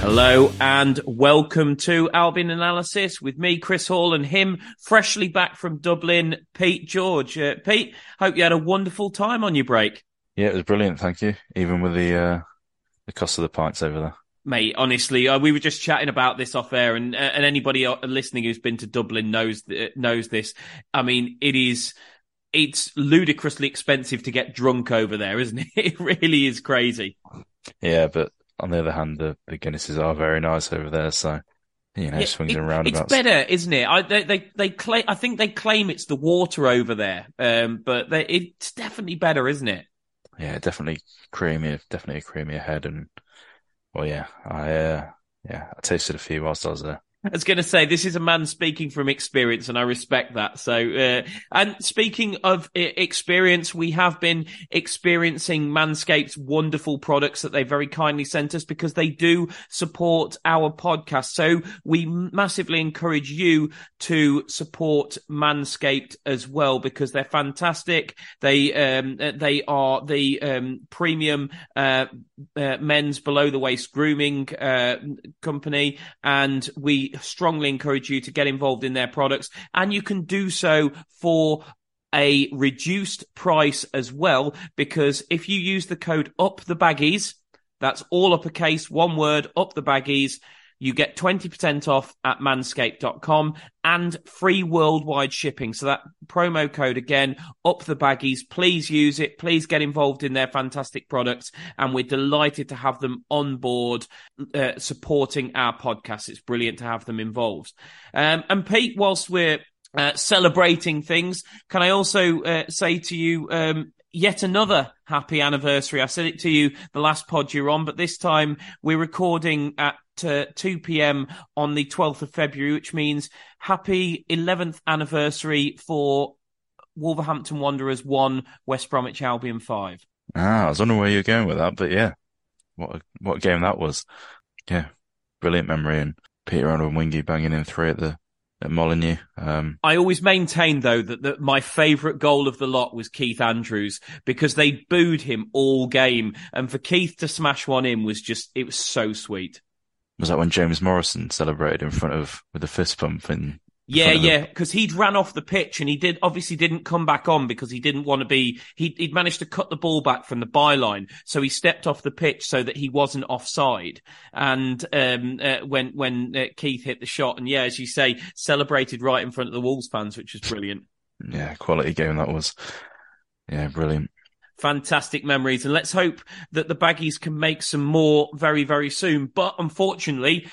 Hello and welcome to Albion Analysis with me, Chris Hall, and him freshly back from Dublin, Pete George. Uh, Pete, hope you had a wonderful time on your break. Yeah, it was brilliant. Thank you. Even with the uh, the cost of the pints over there. Mate, honestly, uh, we were just chatting about this off air, and uh, and anybody uh, listening who's been to Dublin knows th- knows this. I mean, it is it's ludicrously expensive to get drunk over there, isn't it? It really is crazy. Yeah, but on the other hand, the, the Guinnesses are very nice over there. So, you know, Yeah, swings it- and roundabouts. It's better, isn't it? I, they, they, they claim, I think they claim it's the water over there, um, but they, it's definitely better, isn't it? Yeah, definitely creamy, definitely a creamier head. And, well, yeah, I, uh, yeah, I tasted a few whilst I was there. I was going to say this is a man speaking from experience, and I respect that. So, uh, and speaking of uh, experience, we have been experiencing Manscaped's wonderful products that they very kindly sent us because they do support our podcast. So, we massively encourage you to support Manscaped as well because they're fantastic. They um, uh, they are the um, premium uh, uh, men's below the waist grooming uh, company, and we strongly encourage you to get involved in their products. And you can do so for a reduced price as well, because if you use the code up the baggies, that's all uppercase, one word, up the baggies. You get 20% off at manscaped.com and free worldwide shipping. So that promo code again, up the baggies. Please use it. Please get involved in their fantastic products. And we're delighted to have them on board, uh, supporting our podcast. It's brilliant to have them involved. Um, and Pete, whilst we're uh, celebrating things, can I also uh, say to you, um, yet another happy anniversary. I said it to you the last pod you're on, but this time we're recording at uh, 2 p.m. on the 12th of February, which means happy 11th anniversary for Wolverhampton Wanderers 1, West Bromwich Albion 5. Ah, I was wondering where you were going with that, but yeah, what a, what a game that was. Yeah, brilliant memory. And Peter Odemwingie banging in three at the, at Molyneux. Um, I always maintained though that, that my favourite goal of the lot was Keith Andrews because they booed him all game, and for Keith to smash one in was just it was so sweet. was that when James Morrison celebrated in front of, with a fist pump in Yeah, front of the- yeah, because he'd ran off the pitch and he did obviously didn't come back on because he didn't want to be. He, he'd managed to cut the ball back from the byline, so he stepped off the pitch so that he wasn't offside. And um, uh, when when uh, Keith hit the shot, and yeah, as you say, celebrated right in front of the Wolves fans, which was brilliant. Yeah, quality game that was. Yeah, brilliant. fantastic memories. And let's hope that the Baggies can make some more very, very soon. But unfortunately,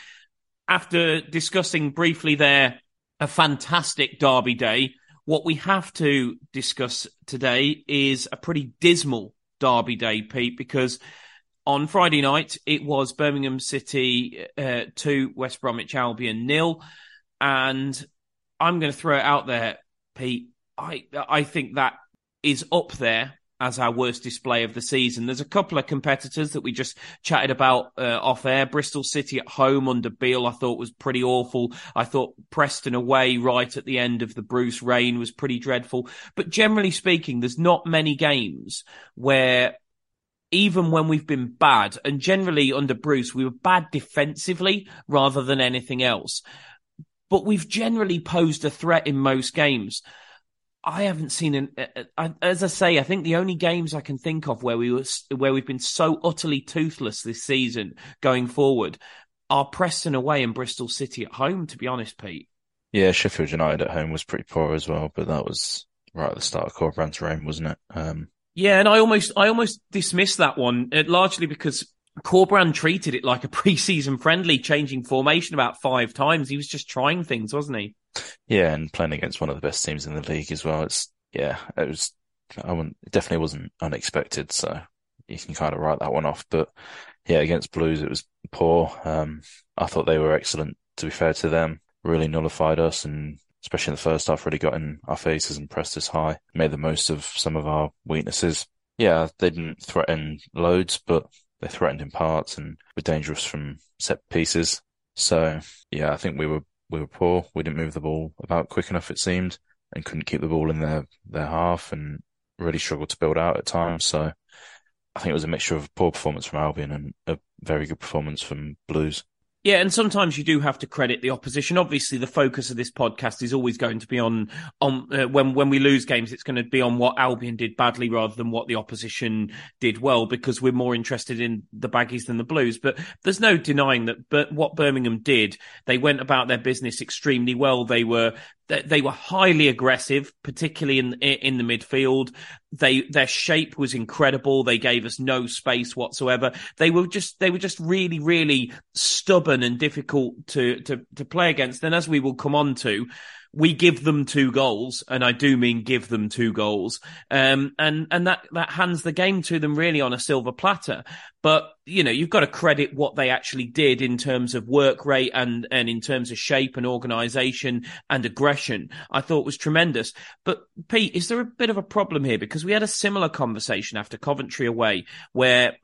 after discussing briefly there a fantastic derby day, what we have to discuss today is a pretty dismal derby day, Pete, because on Friday night it was Birmingham City uh, 2, West Bromwich Albion nil. And I'm going to throw it out there, Pete. I I think that is up there as our worst display of the season. There's a couple of competitors that we just chatted about uh, off air. Bristol City at home under Beale, I thought was pretty awful. I thought Preston away right at the end of the Bruce reign was pretty dreadful. But generally speaking, there's not many games where even when we've been bad, and generally under Bruce, we were bad defensively rather than anything else. But we've generally posed a threat in most games. I haven't seen an. Uh, as I say, I think the only games I can think of where we were where we've been so utterly toothless this season going forward are Preston away and Bristol City at home. To be honest, Pete. Yeah, Sheffield United at home was pretty poor as well, but that was right at the start of Corberan's reign, wasn't it? Um, yeah, and I almost I almost dismissed that one uh, largely because Corbrand treated it like a preseason friendly, changing formation about five times. He was just trying things, wasn't he? Yeah, and playing against one of the best teams in the league as well. It's yeah, it was. I wouldn't. It definitely wasn't unexpected. So you can kind of write that one off. But yeah, against Blues, it was poor. Um, I thought they were excellent. To be fair to them, really nullified us, and especially in the first half, really got in our faces and pressed us high. Made the most of some of our weaknesses. Yeah, they didn't threaten loads, but they threatened in parts and were dangerous from set pieces. So yeah, I think we were we were poor. We didn't move the ball about quick enough, it seemed, and couldn't keep the ball in their, their half and really struggled to build out at times. So I think it was a mixture of poor performance from Albion and a very good performance from Blues. Yeah, and sometimes you do have to credit the opposition. Obviously, the focus of this podcast is always going to be on on uh, when when we lose games, it's going to be on what Albion did badly rather than what the opposition did well, because we're more interested in the Baggies than the Blues. But there's no denying that. But what Birmingham did, they went about their business extremely well. They were they were highly aggressive, particularly in in the midfield. They their shape was incredible. They gave us no space whatsoever. They were just they were just really really stubborn and difficult to to to play against. And as we will come on to, we give them two goals, and I do mean give them two goals. Um, and and that that hands the game to them really on a silver platter. But you know, you've got to credit what they actually did in terms of work rate and and in terms of shape and organisation and aggression. I thought was tremendous. But Pete, is there a bit of a problem here because we had a similar conversation after Coventry away where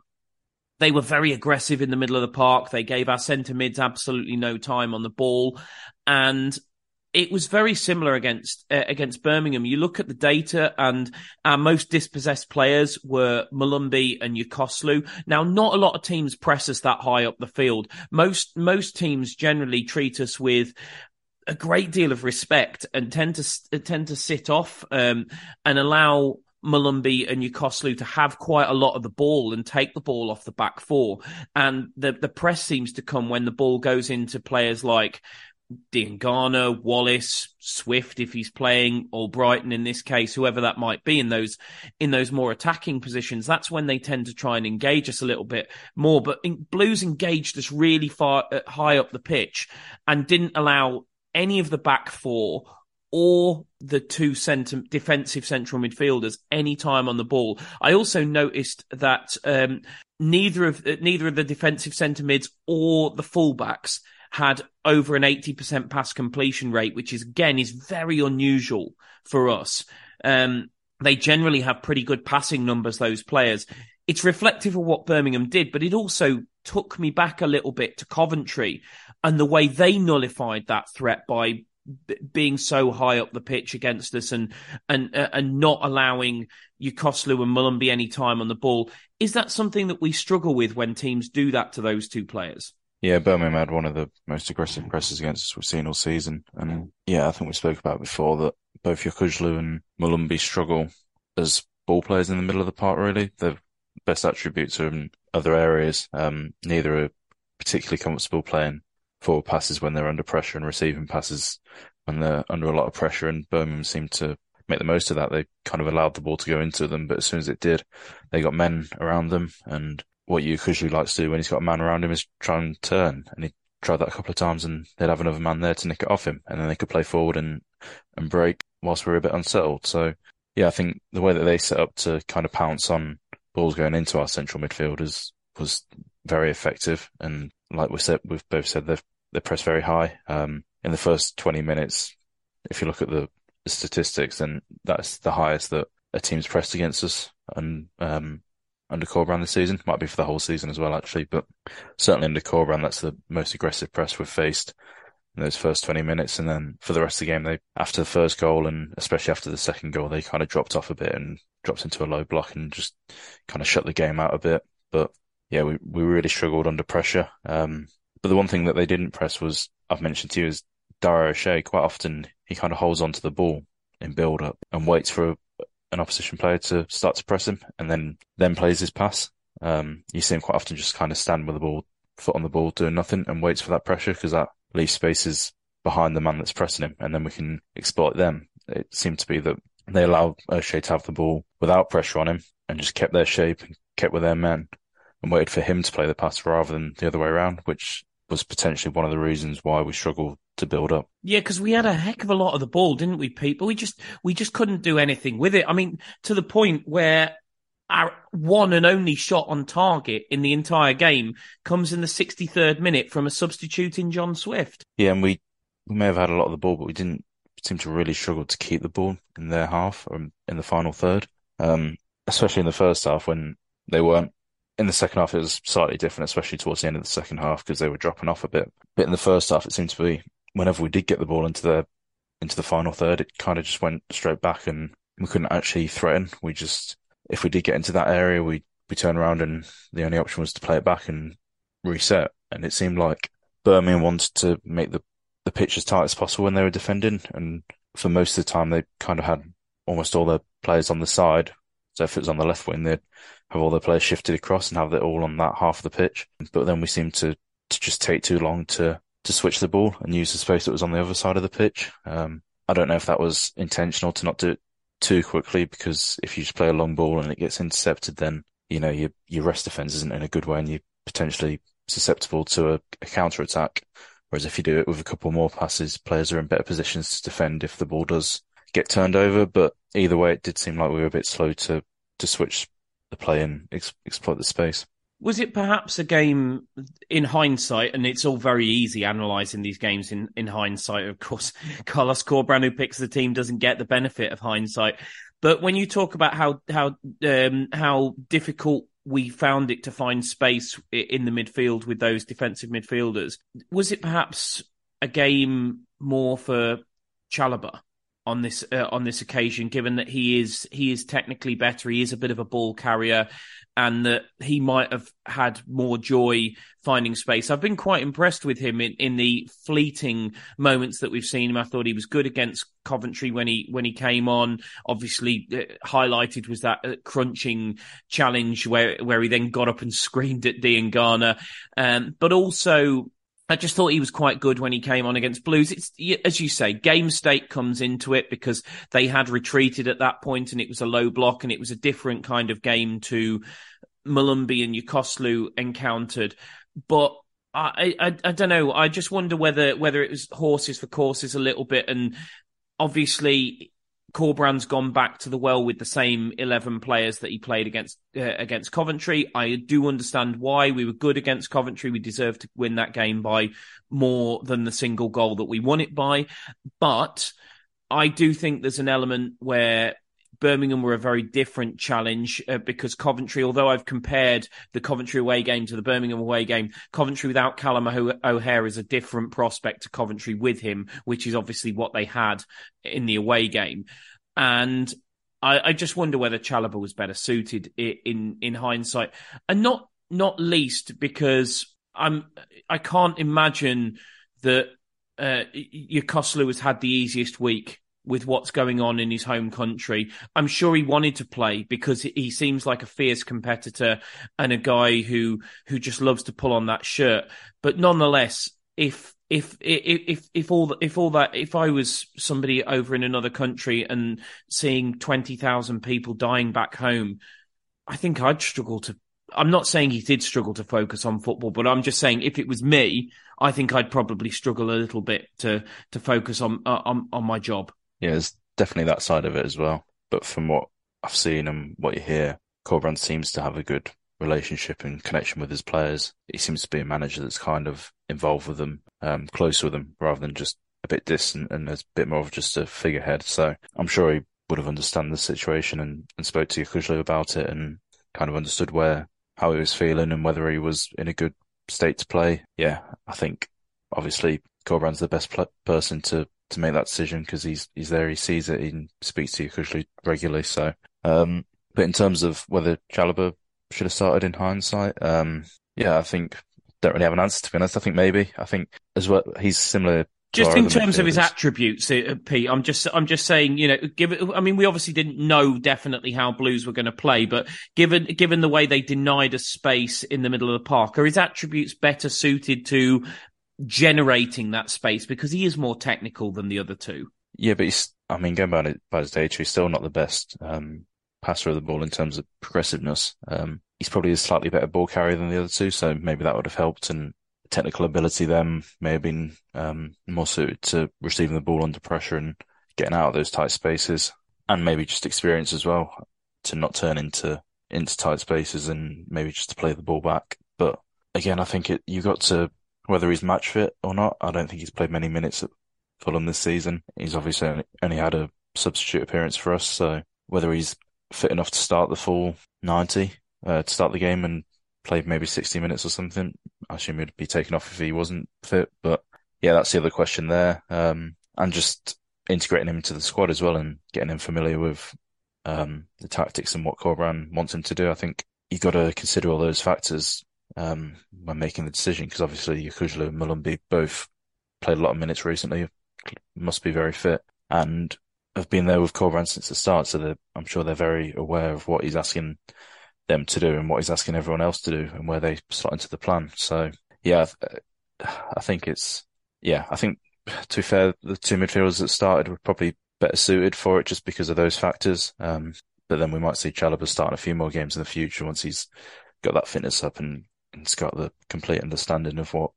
they were very aggressive in the middle of the park. They gave our centre mids absolutely no time on the ball. And it was very similar against uh, against Birmingham. You look at the data, and our most dispossessed players were Molumby and Yokuslu. Now, not a lot of teams press us that high up the field. Most most teams generally treat us with a great deal of respect and tend to tend to sit off um, and allow Molumby and Yokuslu to have quite a lot of the ball and take the ball off the back four. And the, the press seems to come when the ball goes into players like Diangana, Wallace, Swift if he's playing, or Brighton in this case, whoever that might be in those in those more attacking positions. That's when they tend to try and engage us a little bit more. But in, Blues engaged us really far uh, high up the pitch and didn't allow any of the back four or the two center defensive central midfielders any time on the ball. I also noticed that um, neither of uh, neither of the defensive centre mids or the fullbacks had over an 80% pass completion rate, which is again is very unusual for us. Um, they generally have pretty good passing numbers, those players. It's reflective of what Birmingham did, but it also took me back a little bit to Coventry and the way they nullified that threat by b- being so high up the pitch against us and and uh, and not allowing Yokuslu and Molumby any time on the ball. Is that something that we struggle with when teams do that to those two players? Yeah, Birmingham had one of the most aggressive presses against us we've seen all season. And yeah, I think we spoke about before that both Yokuslu and Molumby struggle as ball players in the middle of the park, really. Their best attributes are in other areas. Um, neither are particularly comfortable playing forward passes when they're under pressure and receiving passes when they're under a lot of pressure. And Birmingham seemed to make the most of that. They kind of allowed the ball to go into them, but as soon as it did, they got men around them and what you Yokuslu likes to do when he's got a man around him is try and turn. And he tried that a couple of times and they'd have another man there to nick it off him. And then they could play forward and, and break whilst we are a bit unsettled. So yeah, I think the way that they set up to kind of pounce on balls going into our central midfielders was very effective. And like we said, we've both said they've, they pressed very high. Um, in the first 20 minutes, if you look at the statistics, then that's the highest that a team's pressed against us and um, under Corberan this season. Might be for the whole season as well, actually, but certainly under Corberan, that's the most aggressive press we've faced in those first 20 minutes. And then for the rest of the game, they, after the first goal and especially after the second goal, they kind of dropped off a bit and dropped into a low block and just kind of shut the game out a bit. But yeah, we, we really struggled under pressure. Um, but the one thing that they didn't press was, I've mentioned to you, is Dara O'Shea. Quite often he kind of holds onto the ball in build up and waits for an opposition player to start to press him and then, then plays his pass. Um, you see him quite often just kind of stand with the ball, foot on the ball, doing nothing and waits for that pressure because that leaves spaces behind the man that's pressing him, and then we can exploit them. It seemed to be that they allowed O'Shea to have the ball without pressure on him and just kept their shape and kept with their men and waited for him to play the pass rather than the other way around, which was potentially one of the reasons why we struggled to build up. Yeah, because we had a heck of a lot of the ball, didn't we, Pete? But we just we just couldn't do anything with it. I mean, to the point where our one and only shot on target in the entire game comes in the 63rd minute from a substitute in John Swift. Yeah, and we, we may have had a lot of the ball, but we didn't seem to really struggle to keep the ball in their half or in the final third. Um, especially in the first half when they weren't. In the second half, it was slightly different, especially towards the end of the second half because they were dropping off a bit. But in the first half, it seemed to be whenever we did get the ball into the into the final third, it kind of just went straight back and we couldn't actually threaten. We just if we did get into that area, we we turn around and the only option was to play it back and reset. And it seemed like Birmingham wanted to make the the pitch as tight as possible when they were defending, and for most of the time they kind of had almost all their players on the side. So if it was on the left wing, they'd have all their players shifted across and have it all on that half of the pitch. But then we seemed to to just take too long to to switch the ball and use the space that was on the other side of the pitch. Um, I don't know if that was intentional to not do it too quickly because if you just play a long ball and it gets intercepted, then you know your your rest defense isn't in a good way and you're potentially susceptible to a, a counter attack. Whereas if you do it with a couple more passes, players are in better positions to defend if the ball does get turned over. But either way, it did seem like we were a bit slow to to switch the play and ex- exploit the space. Was it perhaps a game in hindsight, and it's all very easy analysing these games in, in hindsight. Of course, Carlos Corberan, who picks the team, doesn't get the benefit of hindsight. But when you talk about how how um, how difficult we found it to find space in the midfield with those defensive midfielders, was it perhaps a game more for Chalobah? On this uh, on this occasion, given that he is he is technically better, he is a bit of a ball carrier, and that he might have had more joy finding space. I've been quite impressed with him in, in the fleeting moments that we've seen him. I thought he was good against Coventry when he when he came on. Obviously, uh, highlighted was that uh, crunching challenge where where he then got up and screamed at Diangana, um, but also I just thought he was quite good when he came on against Blues. It's as you say, game state comes into it because they had retreated at that point and it was a low block and it was a different kind of game to Molumby and Yokuslu encountered. But I, I, I don't know. I just wonder whether whether it was horses for courses a little bit, and obviously Corberan's gone back to the well with the same 11 players that he played against uh, against Coventry. I do understand why we were good against Coventry. We deserved to win that game by more than the single goal that we won it by. But I do think there's an element where Birmingham were a very different challenge uh, because Coventry, although I've compared the Coventry away game to the Birmingham away game, Coventry without Callum O'Hare is a different prospect to Coventry with him, which is obviously what they had in the away game. And I, I just wonder whether Chalobah was better suited in, in, in hindsight, and not not least because I'm I can't imagine that uh, Yokuslu has had the easiest week with what's going on in his home country. I'm sure he wanted to play because he seems like a fierce competitor and a guy who who just loves to pull on that shirt. But nonetheless, if if if if all if all that if I was somebody over in another country and seeing twenty thousand people dying back home, I think I'd struggle to. I'm not saying he did struggle to focus on football, but I'm just saying if it was me, I think I'd probably struggle a little bit to to focus on uh, on on my job yeah, there's definitely that side of it as well. But from what I've seen and what you hear, Corberan seems to have a good relationship and connection with his players. He seems to be a manager that's kind of involved with them, um, close with them, rather than just a bit distant and a bit more of just a figurehead. So I'm sure he would have understood the situation and, and spoke to Yokuslu about it and kind of understood where how he was feeling and whether he was in a good state to play. Yeah, I think obviously Corberan's the best pl- person to to make that decision because he's he's there, he sees it, he speaks to Yokuslu regularly. So, um, but in terms of whether Chalobah should have started in hindsight, um, yeah, I think don't really have an answer to be honest. I think maybe I think as well he's similar just in terms of his attributes, uh, Pete, I'm just I'm just saying, you know, given I mean, we obviously didn't know definitely how Blues were going to play, but given given the way they denied a space in the middle of the park, are his attributes better suited to generating that space because he is more technical than the other two? Yeah, but he's I mean, going by, by his data, he's still not the best um, passer of the ball in terms of progressiveness. Um, he's probably a slightly better ball carrier than the other two, so maybe that would have helped. And technical ability then may have been um, more suited to receiving the ball under pressure and getting out of those tight spaces, and maybe just experience as well to not turn into into tight spaces and maybe just to play the ball back. But again, I think it you got to whether he's match fit or not. I don't think he's played many minutes at Fulham this season. He's obviously only, had a substitute appearance for us, so whether he's fit enough to start the full ninety uh, to start the game and played maybe 60 minutes or something. I assume he'd be taken off if he wasn't fit. But yeah, that's the other question there. Um, and just integrating him into the squad as well and getting him familiar with um, the tactics and what Corberan wants him to do. I think you've got to consider all those factors um, when making the decision because obviously Yokuslu and Molumby both played a lot of minutes recently, must be very fit and have been there with Corberan since the start. So I'm sure they're very aware of what he's asking them to do and what he's asking everyone else to do and where they slot into the plan. So yeah, I think it's, yeah, I think to be fair, the two midfielders that started were probably better suited for it just because of those factors. Um, but then we might see Chalobah starting a few more games in the future once he's got that fitness up and, and has got the complete understanding of what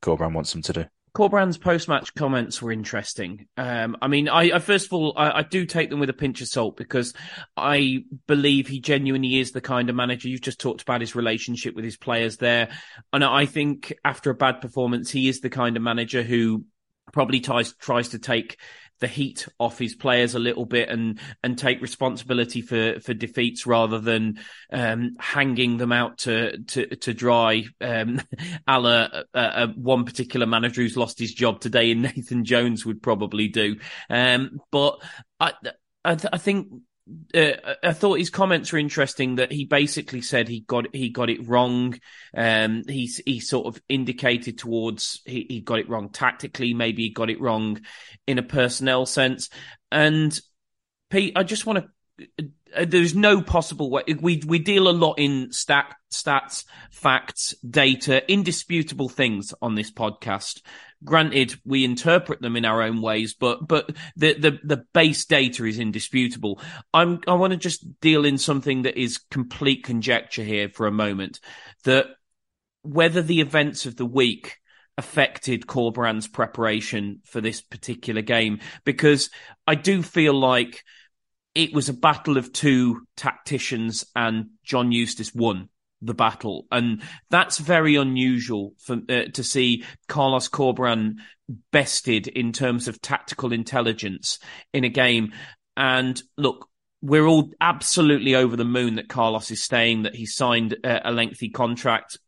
Corberan wants him to do. Corberan's post-match comments were interesting. Um, I mean, I, I, first of all, I, I, do take them with a pinch of salt because I believe he genuinely is the kind of manager. You've just talked about his relationship with his players there, and I think after a bad performance, he is the kind of manager who probably tries tries to take the heat off his players a little bit and and take responsibility for for defeats rather than um, hanging them out to to to dry. Um, a la uh, uh, one particular manager who's lost his job today, and Nathan Jones would probably do. Um, but I I, th- I think uh, I thought his comments were interesting. That he basically said he got he got it wrong. Um, he he sort of indicated towards he, he got it wrong tactically. Maybe he got it wrong in a personnel sense. And Pete, I just want to. Uh, there's no possible way we we deal a lot in stat stats, facts, data, indisputable things on this podcast granted we interpret them in our own ways but but the the, the base data is indisputable. I'm i want to just deal in something that is complete conjecture here for a moment that whether the events of the week affected Corberan's preparation for this particular game because I do feel like it was a battle of two tacticians and John Eustace won the battle. And that's very unusual for, uh, to see Carlos Corberan bested in terms of tactical intelligence in a game. And look, we're all absolutely over the moon that Carlos is staying, that he signed a, a lengthy contract.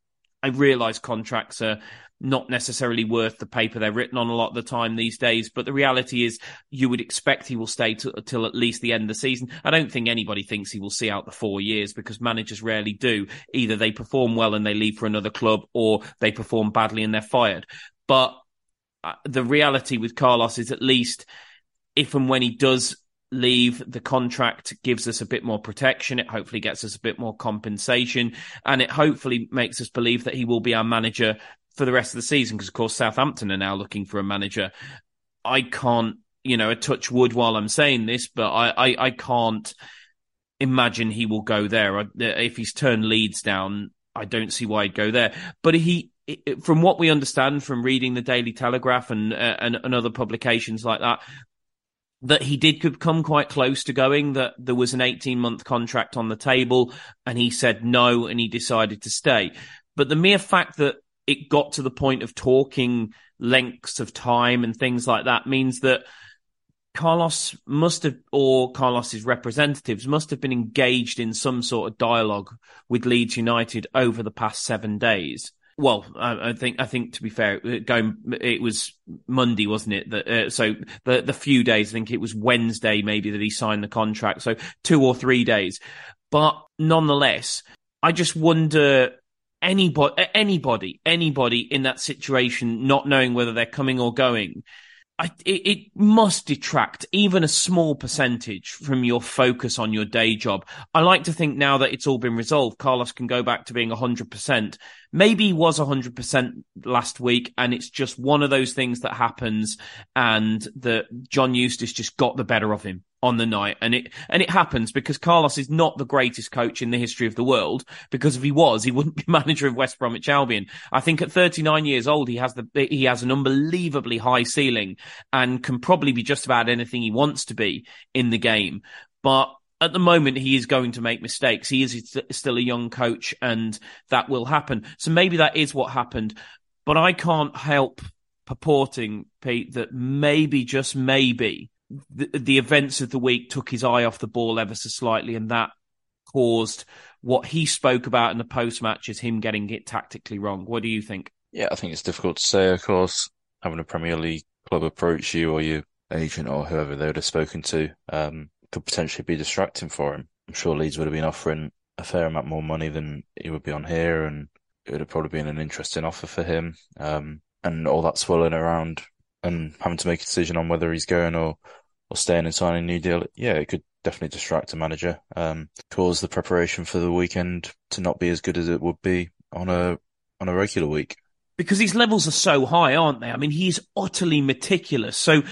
I realize contracts are not necessarily worth the paper they're written on a lot of the time these days. But the reality is, you would expect he will stay till at least the end of the season. I don't think anybody thinks he will see out the four years because managers rarely do. Either they perform well and they leave for another club, or they perform badly and they're fired. But uh, the reality with Carlos is, at least if and when he does leave. The contract gives us a bit more protection. It hopefully gets us a bit more compensation and it hopefully makes us believe that he will be our manager for the rest of the season because, of course, Southampton are now looking for a manager. I can't, you know, a touch wood while I'm saying this, but I, I, I can't imagine he will go there. If he's turned Leeds down, I don't see why he'd go there. But he, from what we understand from reading the Daily Telegraph and, uh, and, and other publications like that, that he did come quite close to going, that there was an 18 month contract on the table and he said no and he decided to stay. But the mere fact that it got to the point of talking lengths of time and things like that means that Carlos must have, or Carlos's representatives must have been engaged in some sort of dialogue with Leeds United over the past seven days. Well, I, I think I think to be fair, going it was Monday, wasn't it? That uh, so the the few days. I think it was Wednesday, maybe that he signed the contract. So two or three days, but nonetheless, I just wonder anybody, anybody, anybody in that situation, not knowing whether they're coming or going, I, it, it, must detract even a small percentage from your focus on your day job. I like to think now that it's all been resolved, Carlos can go back to being 100%. Maybe he was 100% last week and it's just one of those things that happens and that John Eustace just got the better of him on the night. And it, and it happens because Carlos is not the greatest coach in the history of the world. Because if he was, he wouldn't be manager of West Bromwich Albion. I think at 39 years old, he has the, he has an unbelievably high ceiling and can probably be just about anything he wants to be in the game. But at the moment, he is going to make mistakes. He is still a young coach and that will happen. So maybe that is what happened. But I can't help purporting, Pete, that maybe, just maybe, the, the events of the week took his eye off the ball ever so slightly, and that caused what he spoke about in the post match as him getting it tactically wrong. What do you think? Yeah, I think it's difficult to say, of course, having a Premier League club approach you or your agent or whoever they would have spoken to um, could potentially be distracting for him. I'm sure Leeds would have been offering a fair amount more money than he would be on here, and it would have probably been an interesting offer for him. Um, and all that swirling around and having to make a decision on whether he's going or or staying and signing a new deal, yeah, it could definitely distract a manager, um, cause the preparation for the weekend to not be as good as it would be on a on a regular week. Because these levels are so high, aren't they? I mean, he's utterly meticulous. So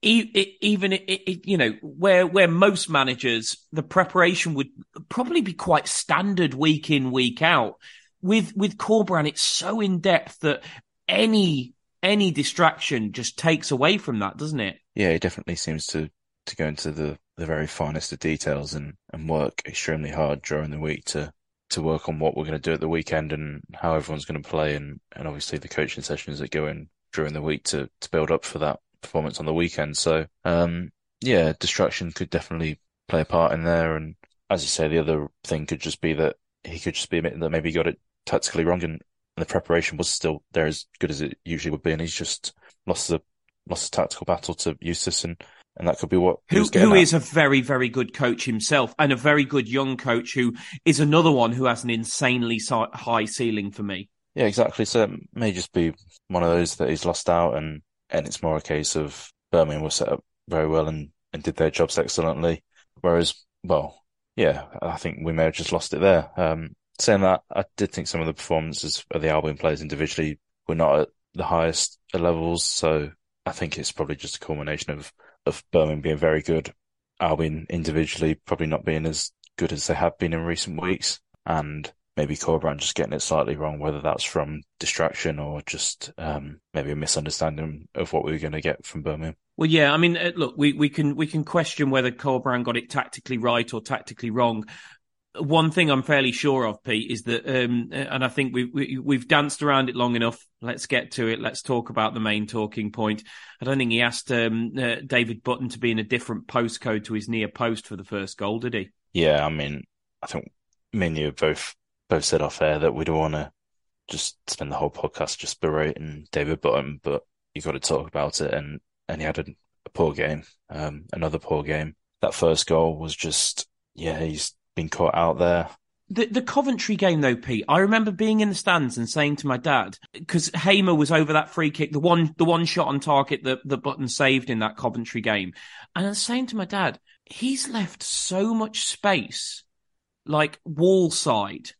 even you know where where most managers the preparation would probably be quite standard week in week out with with Corberán it's so in depth that any any distraction just takes away from that, doesn't it? Yeah, it definitely seems to to go into the the very finest of details and and work extremely hard during the week to to work on what we're going to do at the weekend and how everyone's going to play and and obviously the coaching sessions that go in during the week to to build up for that performance on the weekend. So um yeah, distraction could definitely play a part in there and as you say, the other thing could just be that he could just be admitting that maybe he got it tactically wrong and the preparation was still there as good as it usually would be, and he's just lost the lost the tactical battle to Eustace, and and that could be what who who is a very very good coach himself, and a very good young coach who is another one who has an insanely high ceiling for me. Yeah, exactly. So it may just be one of those that he's lost out, and and it's more a case of Birmingham were set up very well and and did their jobs excellently, whereas well, yeah, I think we may have just lost it there. Um, saying that, I did think some of the performances of the Albion players individually were not at the highest levels. So I think it's probably just a culmination of, of Birmingham being very good, Albion individually probably not being as good as they have been in recent weeks, and maybe Corberán just getting it slightly wrong, whether that's from distraction or just um, maybe a misunderstanding of what we were going to get from Birmingham. Well, yeah, I mean, uh, look, we, we can we can question whether Corberán got it tactically right or tactically wrong, one thing I'm fairly sure of, Pete, is that, um, and I think we've we, have we have danced around it long enough. Let's get to it. Let's talk about the main talking point. I don't think he asked um, uh, David Button to be in a different postcode to his near post for the first goal, did he? Yeah, I mean, I think me and you both both said off air that we don't want to just spend the whole podcast just berating David Button, but you got to talk about it. And and he had a, a poor game, um, another poor game. That first goal was just, yeah, he's been caught out there. The the Coventry game though, Pete, I remember being in the stands and saying to my dad because Hamer was over that free kick, the one the one shot on target that the Button saved in that Coventry game, and I was saying to my dad, he's left so much space, like wall side,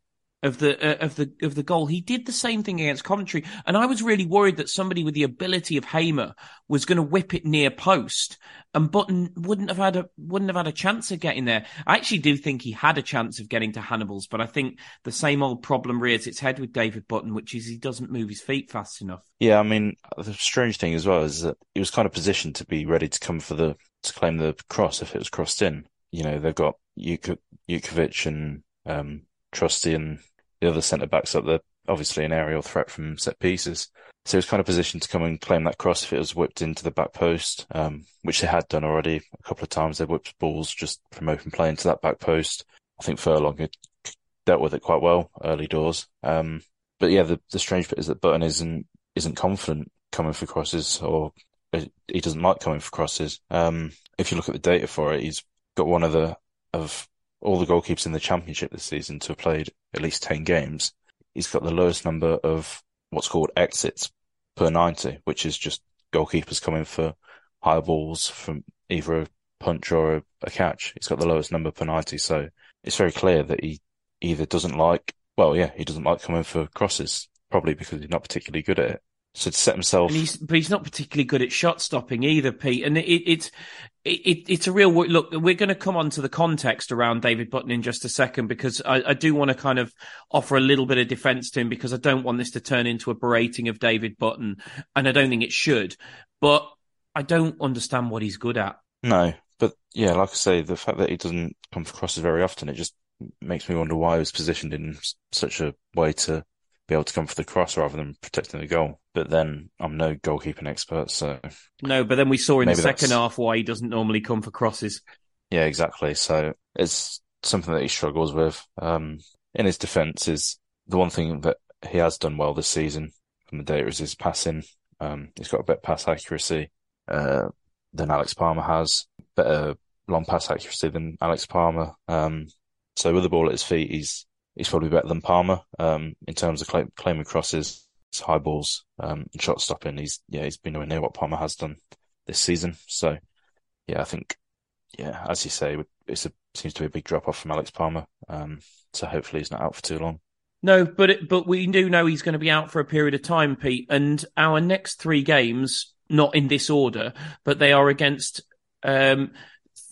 of the uh, of the of the goal. He did the same thing against Coventry, and I was really worried that somebody with the ability of Hamer was going to whip it near post, and Button wouldn't have had a wouldn't have had a chance of getting there. I actually do think he had a chance of getting to Hannibal's, but I think the same old problem rears its head with David Button, which is he doesn't move his feet fast enough. Yeah, I mean the strange thing as well is that he was kind of positioned to be ready to come for the to claim the cross if it was crossed in. You know, they've got Jutkiewicz and um, Trusty and the other centre backs up there obviously an aerial threat from set pieces. So he was kind of positioned to come and claim that cross if it was whipped into the back post, um, which they had done already a couple of times. They whipped balls just from open play into that back post. I think Furlong had dealt with it quite well early doors. Um, but yeah, the, the strange bit is that Button isn't isn't confident coming for crosses, or he doesn't like coming for crosses. Um, if you look at the data for it, he's got one of the of all the goalkeepers in the championship this season to have played at least ten games. He's got the lowest number of what's called exits per 90, which is just goalkeepers coming for high balls from either a punch or a, a, catch. He's got the lowest number per 90. So it's very clear that he either doesn't like, well, yeah, he doesn't like coming for crosses, probably because he's not particularly good at it. So to set himself, he's, but he's not particularly good at shot stopping either, Pete. And it, it, it, it's a real look. We're going to come on to the context around David Button in just a second because I, I do want to kind of offer a little bit of defence to him because I don't want this to turn into a berating of David Button, and I don't think it should. But I don't understand what he's good at. No, but yeah, like I say, the fact that he doesn't come across crosses very often, it just makes me wonder why he was positioned in such a way to be able to come for the cross rather than protecting the goal. But then I'm no goalkeeping expert, so no. But then we saw in the second half why he doesn't normally come for crosses. Yeah, exactly. So it's something that he struggles with. Um, in his defence, is the one thing that he has done well this season from the data is his passing. Um, he's got a bit pass accuracy uh, than Alex Palmer has, better long pass accuracy than Alex Palmer. Um, so with the ball at his feet, he's he's probably better than Palmer um, in terms of claim, claiming crosses, high balls, um, and shot stopping. He's yeah, he's been nowhere near what Palmer has done this season. So yeah, I think yeah, as you say, it seems to be a big drop off from Alex Palmer. Um, so hopefully he's not out for too long. No, but it, but we do know he's going to be out for a period of time, Pete. And our next three games, not in this order, but they are against um,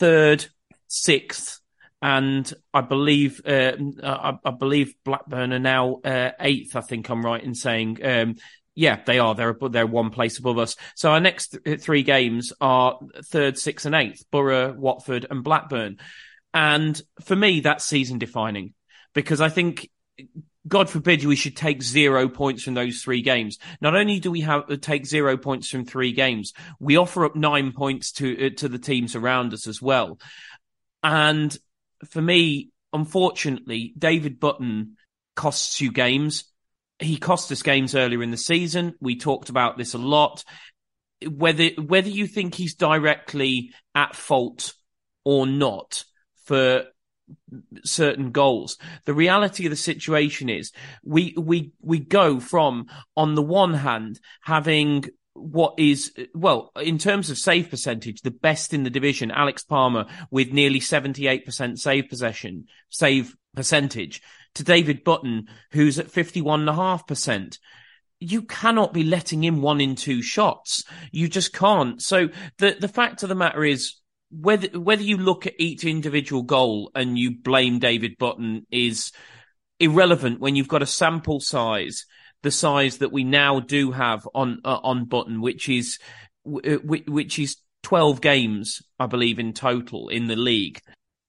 third, sixth, and I believe uh, I, I, believe Blackburn are now uh, eighth. I think I'm right in saying. Um, yeah, they are. They're they're one place above us. So our next th- three games are third, sixth, and eighth: Borough, Watford, and Blackburn. And for me, that's season defining because I think God forbid we should take zero points from those three games. Not only do we have uh, take zero points from three games, we offer up nine points to uh, to the teams around us as well. And for me, unfortunately, David Button costs you games. He cost us games earlier in the season. We talked about this a lot. Whether whether you think he's directly at fault or not for certain goals. The reality of the situation is we we we go from on the one hand having what is, well, in terms of save percentage, the best in the division, Alex Palmer with nearly 78% save possession, save percentage to David Button, who's at 51.5%. You cannot be letting in one in two shots. You just can't. So the, the fact of the matter is, whether, whether you look at each individual goal and you blame David Button is irrelevant when you've got a sample size the size that we now do have on uh, on Button, which is uh, which is twelve games, I believe, in total in the league,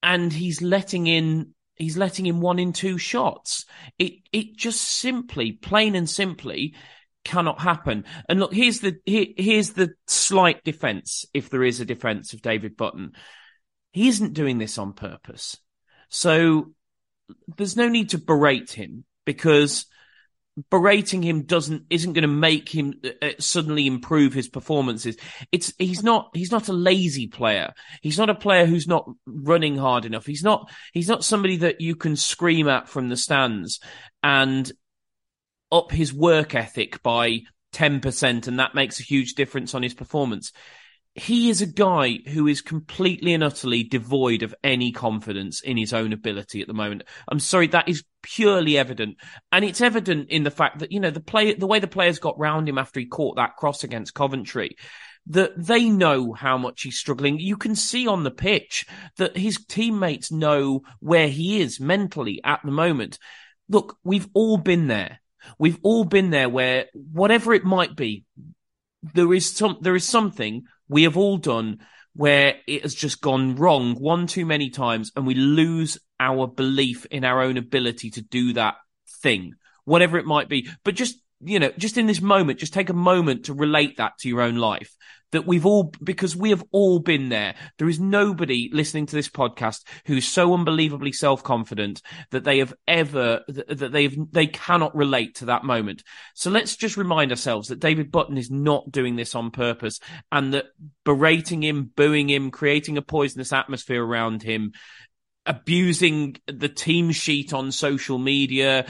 and he's letting in he's letting in one in two shots. It it just simply, plain and simply, cannot happen. And look, here's the here, here's the slight defense, if there is a defense of David Button. He isn't doing this on purpose. So there's no need to berate him because berating him doesn't isn't going to make him uh, uh, suddenly improve his performances. It's he's not he's not a lazy player. He's not a player who's not running hard enough. He's not he's not somebody that you can scream at from the stands and up his work ethic by 10% and that makes a huge difference on his performance he is a guy who is completely and utterly devoid of any confidence in his own ability at the moment. I'm sorry, that is purely evident. And it's evident in the fact that, you know, the play, the way the players got round him after he caught that cross against Coventry, that they know how much he's struggling. You can see on the pitch that his teammates know where he is mentally at the moment. Look, we've all been there. We've all been there where whatever it might be, there is some, there is something we have all done where it has just gone wrong one too many times and we lose our belief in our own ability to do that thing, whatever it might be. But just, you know, just in this moment, just take a moment to relate that to your own life that we've all, because we have all been there. There is nobody listening to this podcast who's so unbelievably self-confident that they have ever, that they've, they cannot relate to that moment. So let's just remind ourselves that David Button is not doing this on purpose and that berating him, booing him, creating a poisonous atmosphere around him, abusing the team sheet on social media,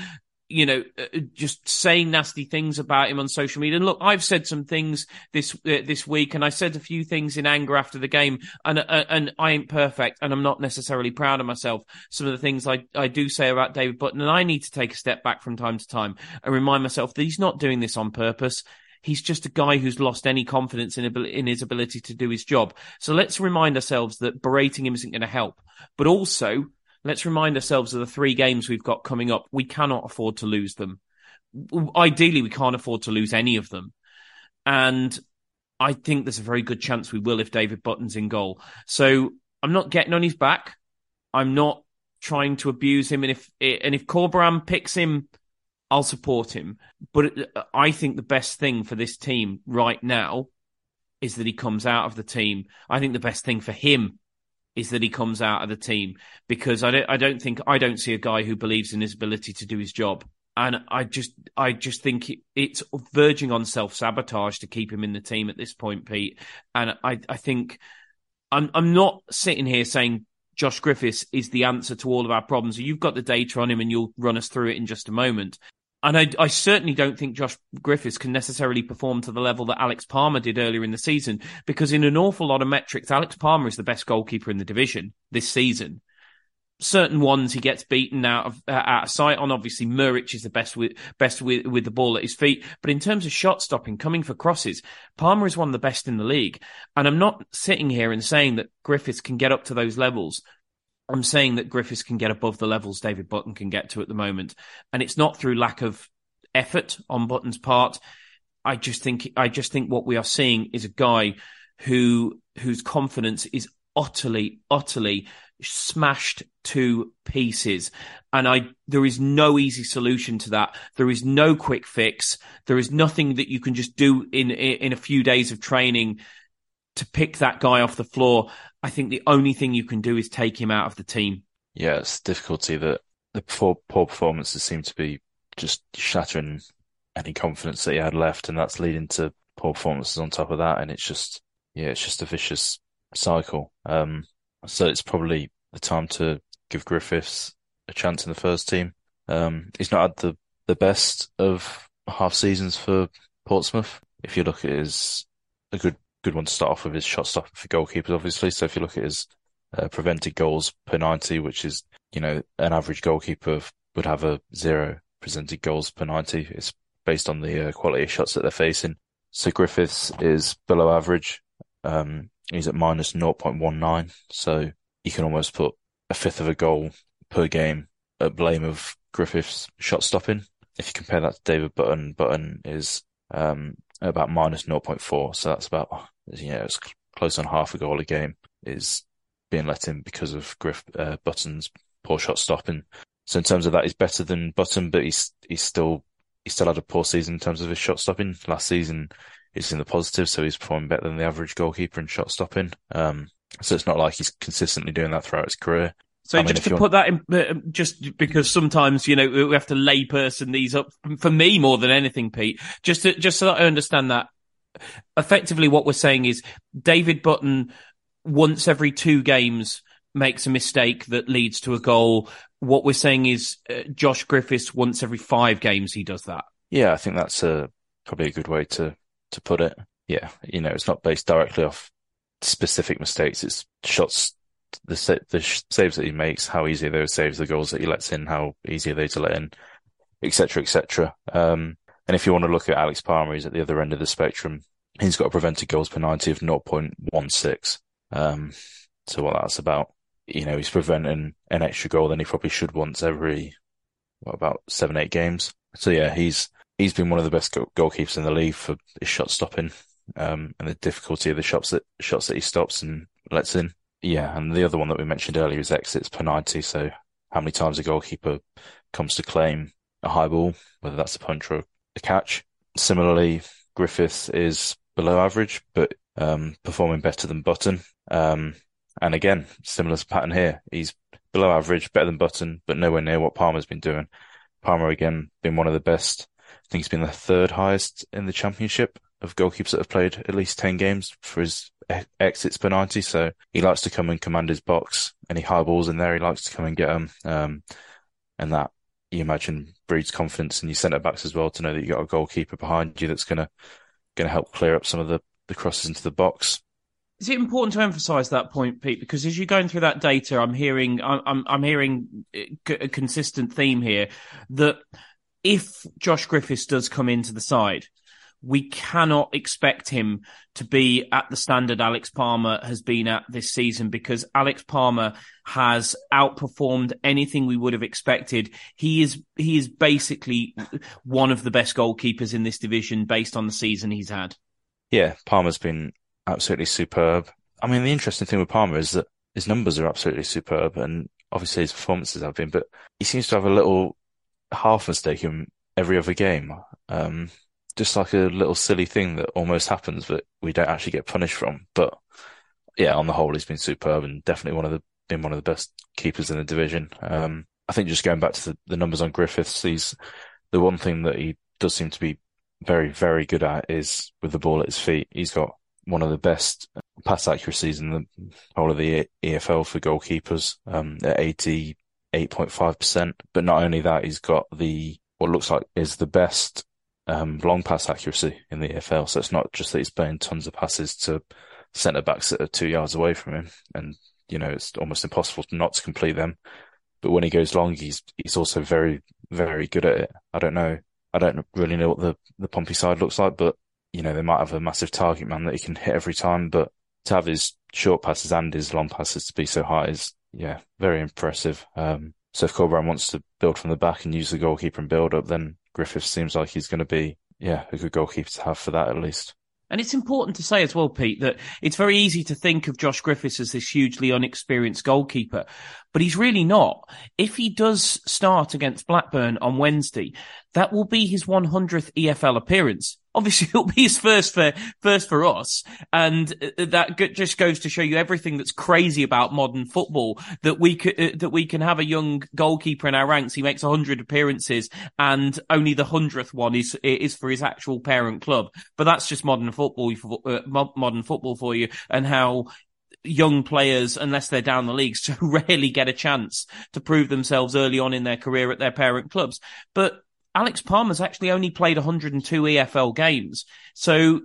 you know, uh, uh, just saying nasty things about him on social media. And look, I've said some things this uh, this week, and I said a few things in anger after the game, and uh, and I ain't perfect, and I'm not necessarily proud of myself. Some of the things I I do say about David Button, and I need to take a step back from time to time and remind myself that he's not doing this on purpose. He's just a guy who's lost any confidence in, in his ability to do his job. So let's remind ourselves that berating him isn't going to help, but also let's remind ourselves of the three games we've got coming up. We cannot afford to lose them. Ideally, we can't afford to lose any of them. And I think there's a very good chance we will if David Button's in goal. So I'm not getting on his back. I'm not trying to abuse him. And if and if Corberan picks him, I'll support him. But uh, I think the best thing for this team right now is that he comes out of the team. I think the best thing for him is that he comes out of the team because I don't I don't think I don't see a guy who believes in his ability to do his job. And I just I just think it's verging on self sabotage to keep him in the team at this point, Pete. And I I think I'm I'm not sitting here saying Josh Griffiths is the answer to all of our problems. You've got the data on him and you'll run us through it in just a moment. And I, I, certainly don't think Josh Griffiths can necessarily perform to the level that Alex Palmer did earlier in the season, because in an awful lot of metrics, Alex Palmer is the best goalkeeper in the division this season. Certain ones he gets beaten out of uh, out of sight on. Obviously, Muric is the best with best with, with the ball at his feet. But in terms of shot stopping, coming for crosses, Palmer is one of the best in the league. And I'm not sitting here and saying that Griffiths can get up to those levels I'm saying that Griffiths can get above the levels David Button can get to at the moment. And it's not through lack of effort on Button's part. I just think, I just think what we are seeing is a guy who, whose confidence is utterly, utterly smashed to pieces. And I, there is no easy solution to that. There is no quick fix. There is nothing that you can just do in, in a few days of training to pick that guy off the floor. I think the only thing you can do is take him out of the team. Yeah, it's difficulty that the poor, poor performances seem to be just shattering any confidence that he had left, and that's leading to poor performances on top of that. And it's just, yeah, it's just a vicious cycle. Um, so it's probably the time to give Griffiths a chance in the first team. Um, he's not had the, the best of half seasons for Portsmouth. If you look at his a good good one to start off with is shot stop for goalkeepers, obviously. So if you look at his uh, prevented goals per 90, which is, you know, an average goalkeeper would have a zero prevented goals per 90. It's based on the uh, quality of shots that they're facing. So Griffiths is below average. Um, he's at minus 0.19. So you can almost put a fifth of a goal per game at blame of Griffiths shot stopping. If you compare that to David Button, Button is um, about minus 0.4. So that's about, you know, it's close on half a goal a game is being let in because of Griff, uh, Button's poor shot stopping. So in terms of that, he's better than Button, but he's, he's still, he still had a poor season in terms of his shot stopping. Last season, he's in the positive, so he's performing better than the average goalkeeper in shot stopping. Um, so it's not like he's consistently doing that throughout his career. So I mean, just to put that in, uh, just because sometimes you know we have to layperson these up for me more than anything, Pete. Just to, just so that I understand that effectively, what we're saying is David Button once every two games makes a mistake that leads to a goal. What we're saying is uh, Josh Griffiths once every five games he does that. Yeah, I think that's a probably a good way to to put it. Yeah, you know, it's not based directly off specific mistakes. It's shots the the saves that he makes, how easy those saves, the goals that he lets in, how easy are they to let in, etc., etc. Um, and if you want to look at Alex Palmer, he's at the other end of the spectrum. He's got a prevented goals per 90 of 0.16. Um, so what that's about, you know, he's preventing an extra goal than he probably should once every, what, about seven, eight games. So yeah, he's, he's been one of the best goalkeepers in the league for his shot stopping, um, and the difficulty of the shots that, shots that he stops and lets in. Yeah, and the other one that we mentioned earlier is exits per 90. So how many times a goalkeeper comes to claim a high ball, whether that's a punch or a catch. Similarly, Griffiths is below average, but um, performing better than Button. Um, and again, similar pattern here. He's below average, better than Button, but nowhere near what Palmer's been doing. Palmer again been one of the best. I think he's been the third highest in the championship of goalkeepers that have played at least 10 games for his exits per 90. So he likes to come and command his box. Any high balls in there, he likes to come and get them. Um, and that you imagine breeds confidence in your centre backs as well to know that you've got a goalkeeper behind you that's going to, going to help clear up some of the, the crosses into the box. Is it important to emphasise that point, Pete? Because as you're going through that data, I'm hearing I'm I'm hearing a consistent theme here that if Josh Griffiths does come into the side, we cannot expect him to be at the standard Alex Palmer has been at this season because Alex Palmer has outperformed anything we would have expected. He is he is basically one of the best goalkeepers in this division based on the season he's had. Yeah, Palmer's been absolutely superb. I mean, the interesting thing with Palmer is that his numbers are absolutely superb, and obviously his performances have been, but he seems to have a little half mistake in every other game. Um, just like a little silly thing that almost happens, but we don't actually get punished from. But yeah, on the whole, he's been superb and definitely one of the been one of the best keepers in the division. Um, I think just going back to the, the numbers on Griffiths, he's the one thing that he does seem to be very, very good at is with the ball at his feet. He's got one of the best pass accuracies in the whole of the EFL for goalkeepers, um, at 88.5%. But not only that, he's got the, what looks like is the best, um, long pass accuracy in the EFL. So it's not just that he's playing tons of passes to centre backs that are two yards away from him. And, you know, it's almost impossible not to complete them. But when he goes long, he's, he's also very, very good at it. I don't know. I don't really know what the, the Pompey side looks like, but you know, they might have a massive target man that he can hit every time, but to have his short passes and his long passes to be so high is, yeah, very impressive. Um, so if Corberán wants to build from the back and use the goalkeeper and build up, then Griffith seems like he's going to be, yeah, a good goalkeeper to have for that at least. And it's important to say as well, Pete, that it's very easy to think of Josh Griffiths as this hugely unexperienced goalkeeper, but he's really not. If he does start against Blackburn on Wednesday, that will be his 100th EFL appearance obviously it'll be his first for first for us, and uh, that just goes to show you everything that's crazy about modern football. That we could uh, that we can have a young goalkeeper in our ranks. He makes hundred appearances, and only the hundredth one is is for his actual parent club. But that's just modern football, uh, modern football for you, and how young players, unless they're down the leagues, so rarely get a chance to prove themselves early on in their career at their parent clubs. But Alex Palmer's actually only played 102 EFL games. So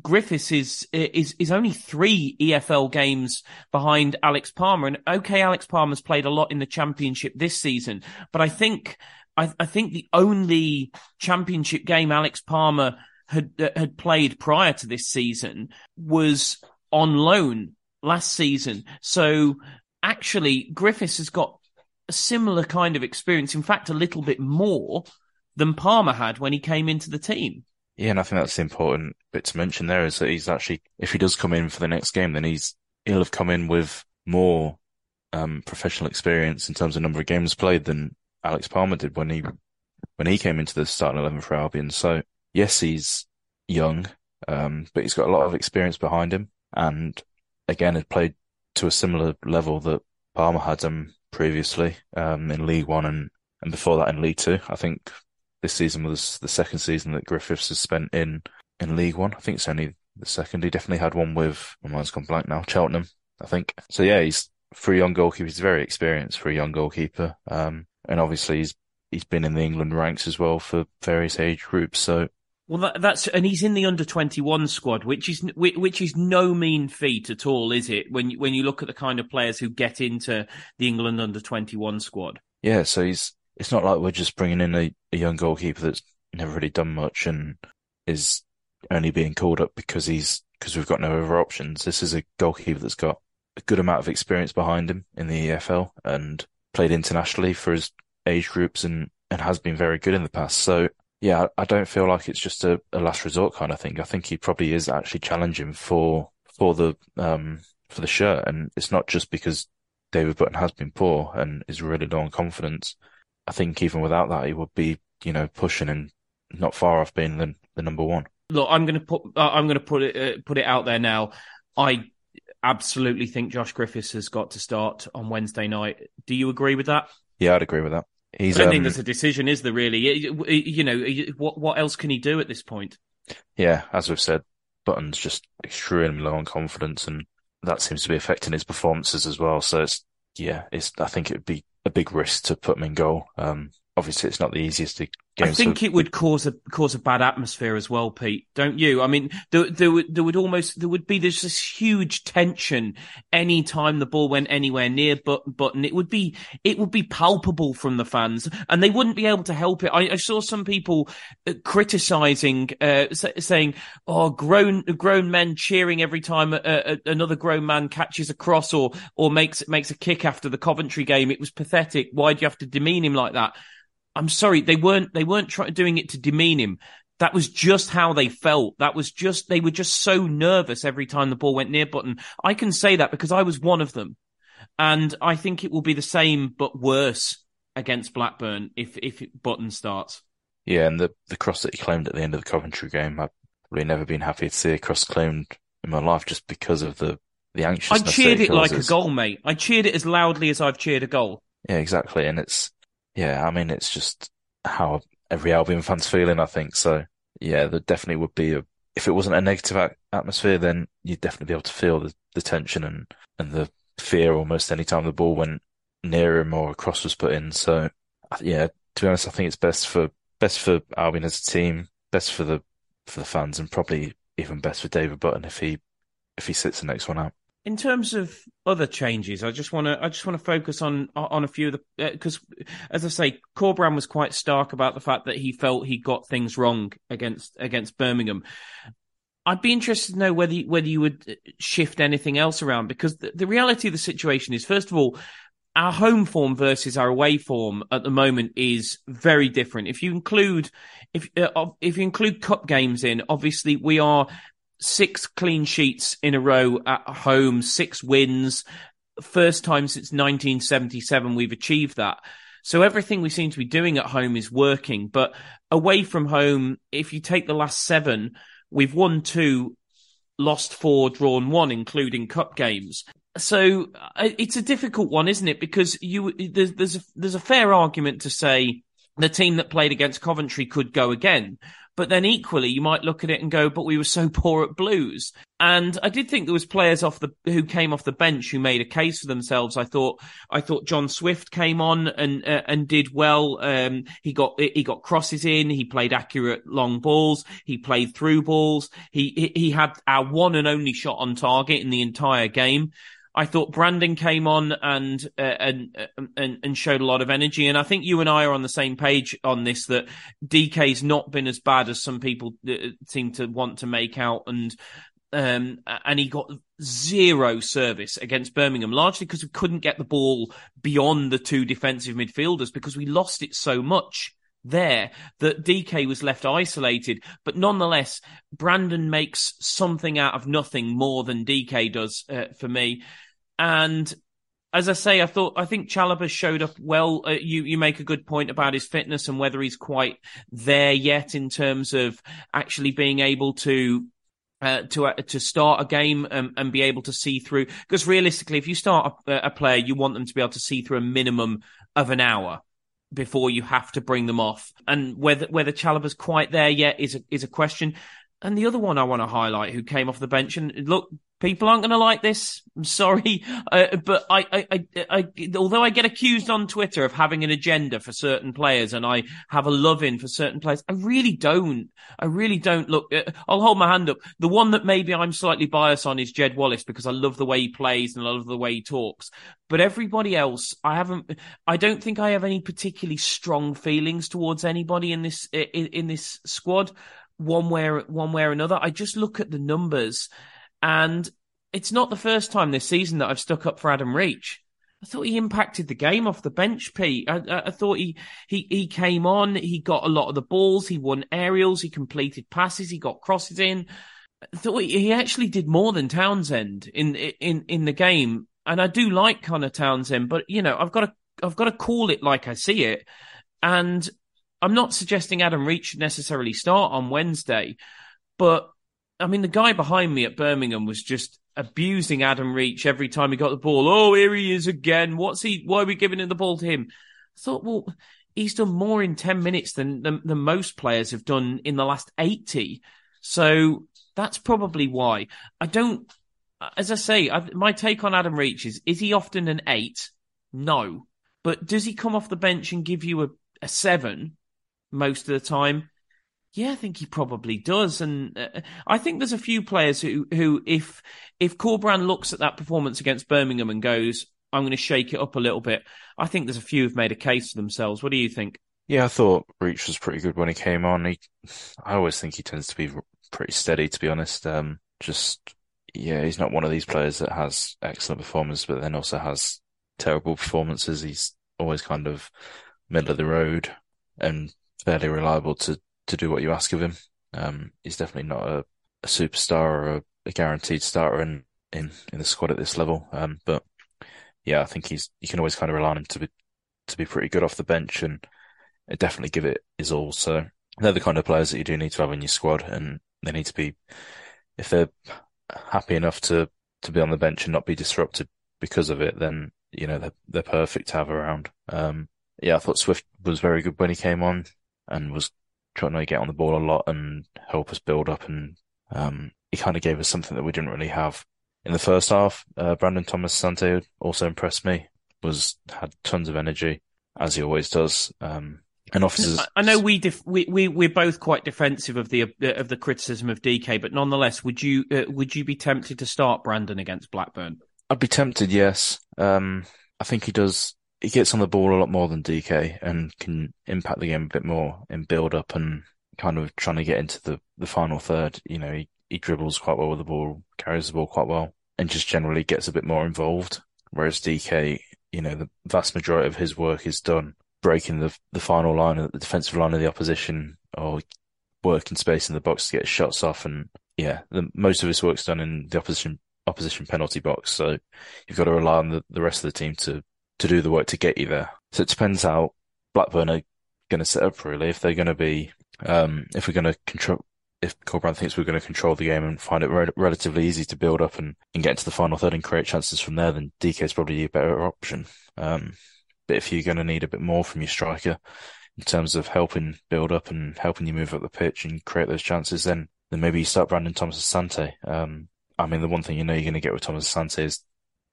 Griffiths is is is only three EFL games behind Alex Palmer. And okay, Alex Palmer's played a lot in the championship this season, but I think I, I think the only championship game Alex Palmer had uh, had played prior to this season was on loan last season. So actually, Griffiths has got a similar kind of experience. In fact, a little bit more than Palmer had when he came into the team. Yeah, and I think that's the important bit to mention there is that he's actually, if he does come in for the next game, then he's he'll have come in with more um, professional experience in terms of number of games played than Alex Palmer did when he when he came into the starting eleven for Albion. So yes, he's young, um, but he's got a lot of experience behind him, and again, had played to a similar level that Palmer had him previously um, in League One and and before that in League Two. I think this season was the second season that Griffiths has spent in, in League One. I think it's only the second. He definitely had one with, my mind's gone blank now, Cheltenham, I think. So yeah, he's, for a young goalkeeper, he's very experienced for a young goalkeeper. Um, and obviously he's, he's been in the England ranks as well for various age groups. So well, that, that's and he's in the under twenty one squad, which is which is no mean feat at all, is it? When you, when you look at the kind of players who get into the England under twenty one squad. Yeah, so he's it's not like we're just bringing in a, a young goalkeeper that's never really done much and is only being called up because he's because we've got no other options. This is a goalkeeper that's got a good amount of experience behind him in the EFL and played internationally for his age groups and, and has been very good in the past. So yeah, I don't feel like it's just a, a last resort kind of thing. I think he probably is actually challenging for for the um for the shirt, and it's not just because David Button has been poor and is really low on confidence I think even without that, he would be, you know, pushing and not far off being the, the number one. Look, I'm going to put uh, I'm going to put it uh, put it out there now. I absolutely think Josh Griffiths has got to start on Wednesday night. Do you agree with that? Yeah, I'd agree with that. He's, I don't um, think there's a decision, is there? Really, you know, what what else can he do at this point? Yeah, as we've said, Button's just extremely low on confidence, and that seems to be affecting his performances as well. So it's yeah, it's I think it would be a big risk to put him in goal. Um, obviously, it's not the easiest to I think it would cause a cause a bad atmosphere as well, Pete. Don't you? I mean, there, there would there would almost there would be this, this huge tension any time the ball went anywhere near but, Button. It would be it would be palpable from the fans, and they wouldn't be able to help it. I, I saw some people uh, criticizing, uh, saying, "Oh, grown grown men cheering every time a, a, another grown man catches a cross or or makes makes a kick after the Coventry game. It was pathetic. Why do you have to demean him like that?" I'm sorry, they weren't they weren't trying doing it to demean him. That was just how they felt. That was just they were just so nervous every time the ball went near Button. I can say that because I was one of them, and I think it will be the same but worse against Blackburn if if Button starts. Yeah, and the the cross that he claimed at the end of the Coventry game, I've really never been happy to see a cross claimed in my life just because of the the anxiousness. I cheered it, it like a goal, mate. I cheered it as loudly as I've cheered a goal. Yeah, exactly, and it's yeah, I mean, it's just how every Albion fan's feeling, I think. So, yeah, there definitely would be a, if it wasn't a negative atmosphere, then you'd definitely be able to feel the, the tension and, and the fear almost any time the ball went near him or a cross was put in. So, yeah, to be honest, I think it's best for, best for Albion as a team, best for the, for the fans and probably even best for David Button if he, if he sits the next one out. In terms of other changes, I just want to I just want to focus on on a few of the because, uh, as I say, Corberán was quite stark about the fact that he felt he got things wrong against against Birmingham. I'd be interested to know whether whether you would uh, shift anything else around because the, the reality of the situation is, first of all, our home form versus our away form at the moment is very different. If you include if uh, if you include cup games in, obviously we are six clean sheets in a row at home, six wins. First time since 1977 we've achieved that. So everything we seem to be doing at home is working. But away from home, if you take the last seven, we've won two, lost four, drawn one, including cup games. So uh, it's a difficult one, isn't it? Because you there's there's a, there's a fair argument to say the team that played against Coventry could go again. But then equally, you might look at it and go, but we were so poor at blues. And I did think there was players off the, who came off the bench who made a case for themselves. I thought, I thought John Swift came on and, uh, and did well. Um, he got, he got crosses in. He played accurate long balls. He played through balls. He, he had our one and only shot on target in the entire game. I thought Brandon came on and, uh, and uh, and and showed a lot of energy, and I think you and I are on the same page on this. That DK's not been as bad as some people uh, seem to want to make out, and um, and he got zero service against Birmingham, largely because we couldn't get the ball beyond the two defensive midfielders because we lost it so much there that DK was left isolated. But nonetheless, Brandon makes something out of nothing more than DK does uh, for me. And as I say, I thought I think Chalobah showed up well. Uh, you you make a good point about his fitness and whether he's quite there yet in terms of actually being able to uh, to uh, to start a game and, and, be able to see through. Because realistically, if you start a, a, player, you want them to be able to see through a minimum of an hour before you have to bring them off. And whether whether Chalobah's quite there yet is a, is a question. And the other one I want to highlight, who came off the bench, and look, people aren't going to like this. I'm sorry, uh, but I, I, I, I, although I get accused on Twitter of having an agenda for certain players, and I have a love in for certain players, I really don't. I really don't. Look, uh, I'll hold my hand up. The one that maybe I'm slightly biased on is Jed Wallace because I love the way he plays and I love the way he talks. But everybody else, I haven't. I don't think I have any particularly strong feelings towards anybody in this in, in this squad one way or, one way or another. I just look at the numbers, and it's not the first time this season that I've stuck up for Adam Reach. I thought he impacted the game off the bench, Pete. I, I, thought he, he he came on, he got a lot of the balls, he won aerials, he completed passes, he got crosses in. I thought he actually did more than Townsend in in in the game, and I do like Conor Townsend, but you know I've got to I've got to call it like I see it. And I'm not suggesting Adam Reach should necessarily start on Wednesday, but I mean, the guy behind me at Birmingham was just abusing Adam Reach every time he got the ball. Oh, here he is again. What's he? Why are we giving him the ball to him? I thought, well, he's done more in 10 minutes than, than, than most players have done in the last 80. So that's probably why. I don't, as I say, I, my take on Adam Reach is, is he often an eight? No. But does he come off the bench and give you a, a seven most of the time? Yeah, I think he probably does, and uh, I think there's a few players who, who, if if Corberán looks at that performance against Birmingham and goes, "I'm going to shake it up a little bit," I think there's a few who've made a case for themselves. What do you think? Yeah, I thought Reach was pretty good when he came on. He, I always think he tends to be pretty steady, to be honest. Um, just yeah, he's not one of these players that has excellent performances, but then also has terrible performances. He's always kind of middle of the road and fairly reliable to to do what you ask of him. Um, he's definitely not a, a superstar or a, a, guaranteed starter in, in, in the squad at this level. Um, but yeah, I think he's, you can always kind of rely on him to be, to be pretty good off the bench and definitely give it his all. So they're the kind of players that you do need to have in your squad and they need to be, if they're happy enough to, to be on the bench and not be disrupted because of it, then, you know, they're, they're perfect to have around. Um, yeah, I thought Swift was very good when he came on and was trying to get on the ball a lot and help us build up. And um, he kind of gave us something that we didn't really have in the first half. Uh, Brandon Thomas Asante also impressed me. Was had tons of energy as he always does. Um, and officers. I know we def- we we we're both quite defensive of the of the criticism of DK, but nonetheless, would you uh, would you be tempted to start Brandon against Blackburn? I'd be tempted, yes. Um, I think he does he gets on the ball a lot more than DK and can impact the game a bit more in build up and kind of trying to get into the, the final third. You know, he, he dribbles quite well with the ball, carries the ball quite well, and just generally gets a bit more involved. Whereas DK, you know, the vast majority of his work is done breaking the the final line, of the defensive line of the opposition, or working space in the box to get shots off. And yeah, the, most of his work's done in the opposition opposition penalty box. So you've got to rely on the, the rest of the team to to do the work to get you there. So it depends how Blackburn are going to set up really. If they're going to be, um, if we're going to control, if Corberán thinks we're going to control the game and find it re- relatively easy to build up and, and get into the final third and create chances from there, then DK is probably a better option. Um, but if you're going to need a bit more from your striker in terms of helping build up and helping you move up the pitch and create those chances, then then maybe you start Brandon Thomas Asante. Um, I mean, the one thing you know you're going to get with Thomas Asante is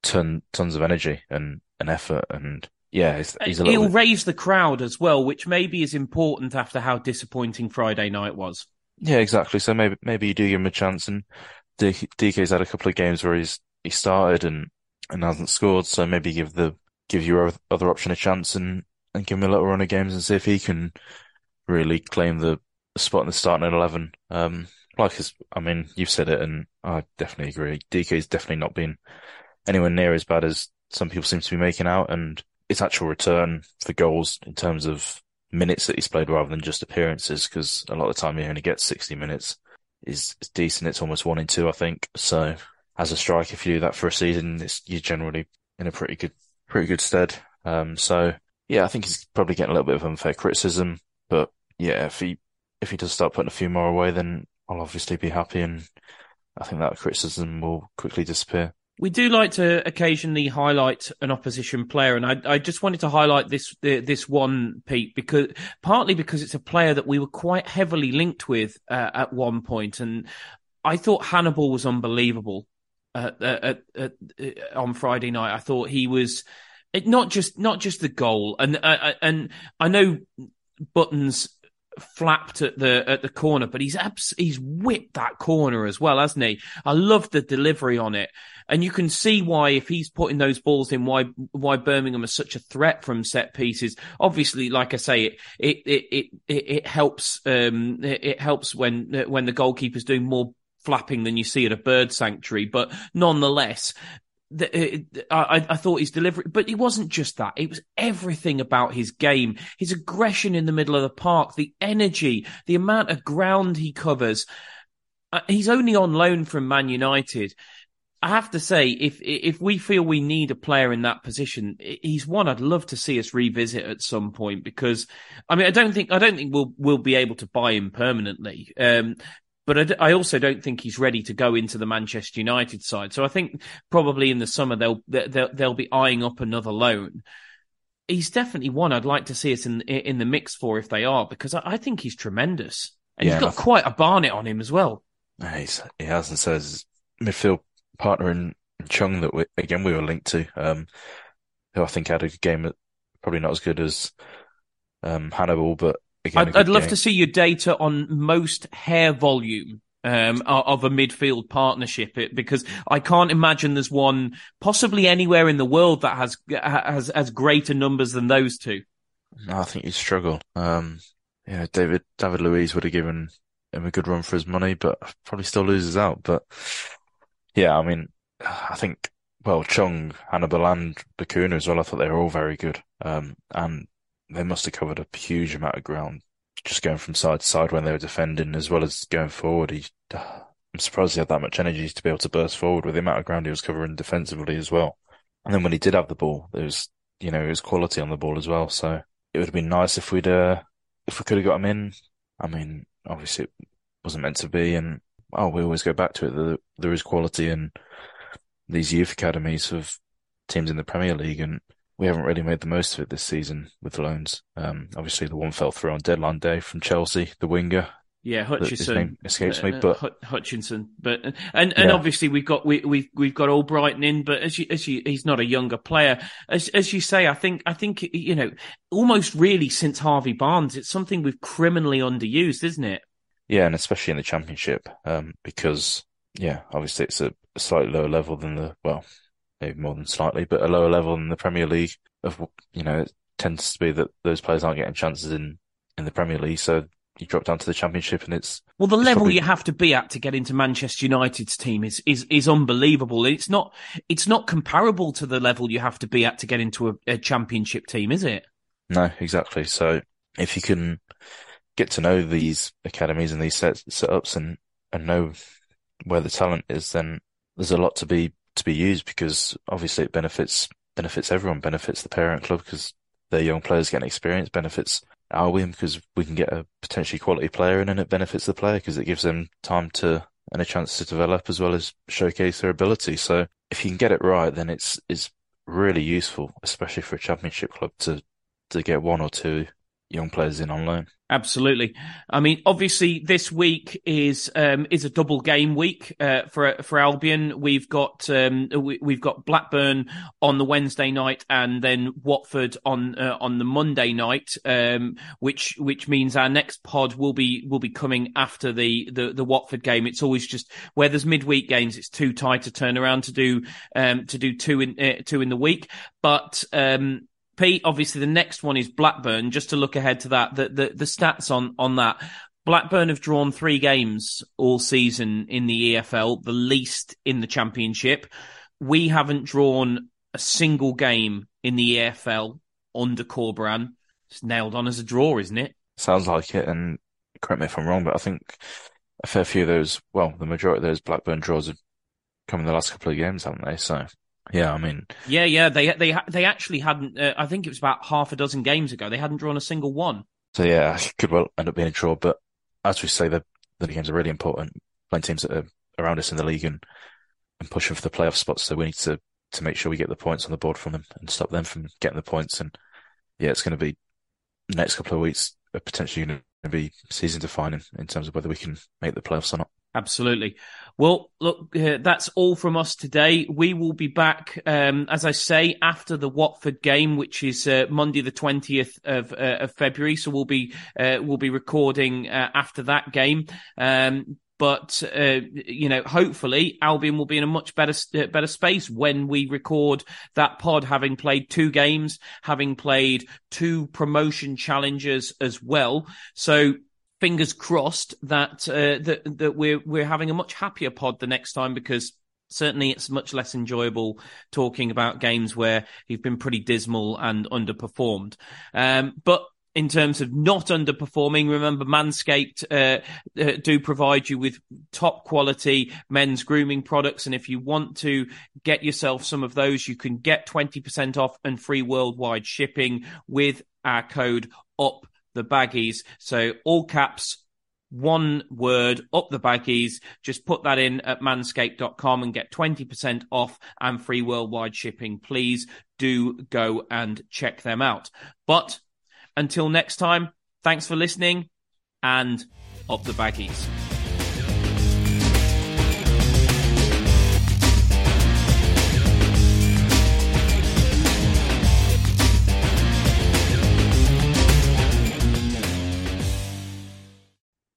ton, tons of energy and, and effort. And yeah, he's, he's He'll bit... raise the crowd as well, which maybe is important after how disappointing Friday night was. Yeah, exactly. So maybe, maybe you do give him a chance and DK's had a couple of games where he's, he started and, and hasn't scored. So maybe give the, give your other option a chance and, and give him a little run of games and see if he can really claim the spot in the starting 11. Um, like, I mean, you've said it and I definitely agree. DK's definitely not been anywhere near as bad as some people seem to be making out. And its actual return for goals in terms of minutes that he's played rather than just appearances, because a lot of the time he only gets 60 minutes is, decent. It's almost one in two, I think. So as a striker, if you do that for a season, you're generally in a pretty good, pretty good stead. Um, so yeah, I think he's probably getting a little bit of unfair criticism, but yeah, if he, if he does start putting a few more away, then I'll obviously be happy. And I think that criticism will quickly disappear. We do like to occasionally highlight an opposition player, and I, I just wanted to highlight this this one, Pete, because partly because it's a player that we were quite heavily linked with uh, at one point, and I thought Hannibal was unbelievable uh, at, at, uh, on Friday night. I thought he was not just not just the goal, and uh, and I know Buttons flapped at the at the corner, but he's abs- he's whipped that corner as well, hasn't he? I love the delivery on it, and you can see why if he's putting those balls in, why why Birmingham is such a threat from set pieces. Obviously, like I say, it it it it, it helps um it, helps when when the goalkeeper's doing more flapping than you see at a bird sanctuary, but nonetheless, I, I, thought his delivery, but it wasn't just that. It was everything about his game, his aggression in the middle of the park, the energy, the amount of ground he covers. Uh, he's only on loan from Man United. I have to say, if if we feel we need a player in that position, he's one I'd love to see us revisit at some point because, I mean, I don't think I don't think we'll we'll be able to buy him permanently. Um, but I, I, also don't think he's ready to go into the Manchester United side. So I think probably in the summer they'll they'll, they'll be eyeing up another loan. He's definitely one I'd like to see us in in the mix for if they are because I, I think he's tremendous and yeah, he's got quite a barnet on him as well. He has, and so his midfield partner in Chong that we, again we were linked to, um, who I think had a game probably not as good as um, Hannibal, but again, I'd, I'd love to see your data on most hair volume um, of a midfield partnership because I can't imagine there's one possibly anywhere in the world that has has has greater numbers than those two. No, I think you'd struggle. Um, yeah, David David Luiz would have given him a good run for his money, but probably still loses out. But yeah, I mean, I think, well, Chong, Hannibal and Bacuna as well, I thought they were all very good. Um, and they must have covered a huge amount of ground just going from side to side when they were defending as well as going forward. He, I'm surprised he had that much energy to be able to burst forward with the amount of ground he was covering defensively as well. And then when he did have the ball, there was, you know, his quality on the ball as well. So it would have been nice if we'd, uh, if we could have got him in. I mean, obviously it wasn't meant to be. And oh, we always go back to it. there is quality in these youth academies of teams in the Premier League, and we haven't really made the most of it this season with loans. Um, obviously, the one fell through on deadline day from Chelsea, the winger. Yeah, Hutchinson escapes me, uh, but uh, Hutchinson, but and and yeah. obviously we've got we we've we've got Albrighton in, but as you as you he's not a younger player, as as you say, I think I think you know almost really since Harvey Barnes, it's something we've criminally underused, isn't it? Yeah, and especially in the championship, um, because yeah, obviously it's a, a slightly lower level than the well, maybe more than slightly, but a lower level than the Premier League. Of you know, it tends to be that those players aren't getting chances in in the Premier League, so you drop down to the Championship, and it's well, the it's level probably... you have to be at to get into Manchester United's team is is is unbelievable. It's not it's not comparable to the level you have to be at to get into a, a Championship team, is it? No, exactly. So if you can get to know these academies and these set, setups and, and know where the talent is, then there's a lot to be, to be used because obviously it benefits, benefits everyone, benefits the parent club because their young players getting experience, benefits Albion because we can get a potentially quality player in and it benefits the player because it gives them time to and a chance to develop as well as showcase their ability. So if you can get it right, then it's, it's really useful, especially for a championship club to, to get one or two young players in on loan. Absolutely. I mean, obviously, this week is um, is a double game week uh, for for Albion. We've got um, we, have got Blackburn on the Wednesday night, and then Watford on uh, on the Monday night, um, which which means our next pod will be will be coming after the the, the Watford game. It's always just where there's midweek games, it's too tight to turn around to do um, to do two in uh, two in the week, but. Pete, obviously the next one is Blackburn. Just to look ahead to that, the, the, the stats on, on that. Blackburn have drawn three games all season in the EFL, the least in the championship. We haven't drawn a single game in the EFL under Corberan. It's nailed on as a draw, isn't it? Sounds like it. And correct me if I'm wrong, but I think a fair few of those, well, the majority of those Blackburn draws have come in the last couple of games, haven't they? So yeah, I mean, yeah, yeah, they they they actually hadn't. Uh, I think it was about half a dozen games ago. They hadn't drawn a single one. So yeah, could well end up being a draw. But as we say, the the games are really important. Playing teams that are around us in the league and and pushing for the playoff spots. So we need to to make sure we get the points on the board from them and stop them from getting the points. And yeah, it's going to be the next couple of weeks are potentially going to be season defining in terms of whether we can make the playoffs or not. Absolutely. Well, look, uh, that's all from us today. We will be back, um, as I say, after the Watford game, which is uh, Monday, the twentieth of, uh, of, February. So we'll be uh, we'll be recording uh, after that game. Um, but uh, you know, hopefully, Albion will be in a much better better space when we record that pod, having played two games, having played two promotion challenges as well. So fingers crossed that uh, that that we're we're having a much happier pod the next time because certainly it's much less enjoyable talking about games where you've been pretty dismal and underperformed. Um, but in terms of not underperforming. Remember, Manscaped uh, uh, do provide you with top quality men's grooming products. And if you want to get yourself some of those, you can get 20% off and free worldwide shipping with our code up the baggies. So all caps, one word up the baggies. Just put that in at manscaped.com and get 20% off and free worldwide shipping. Please do go and check them out. But until next time, thanks for listening and up the baggies.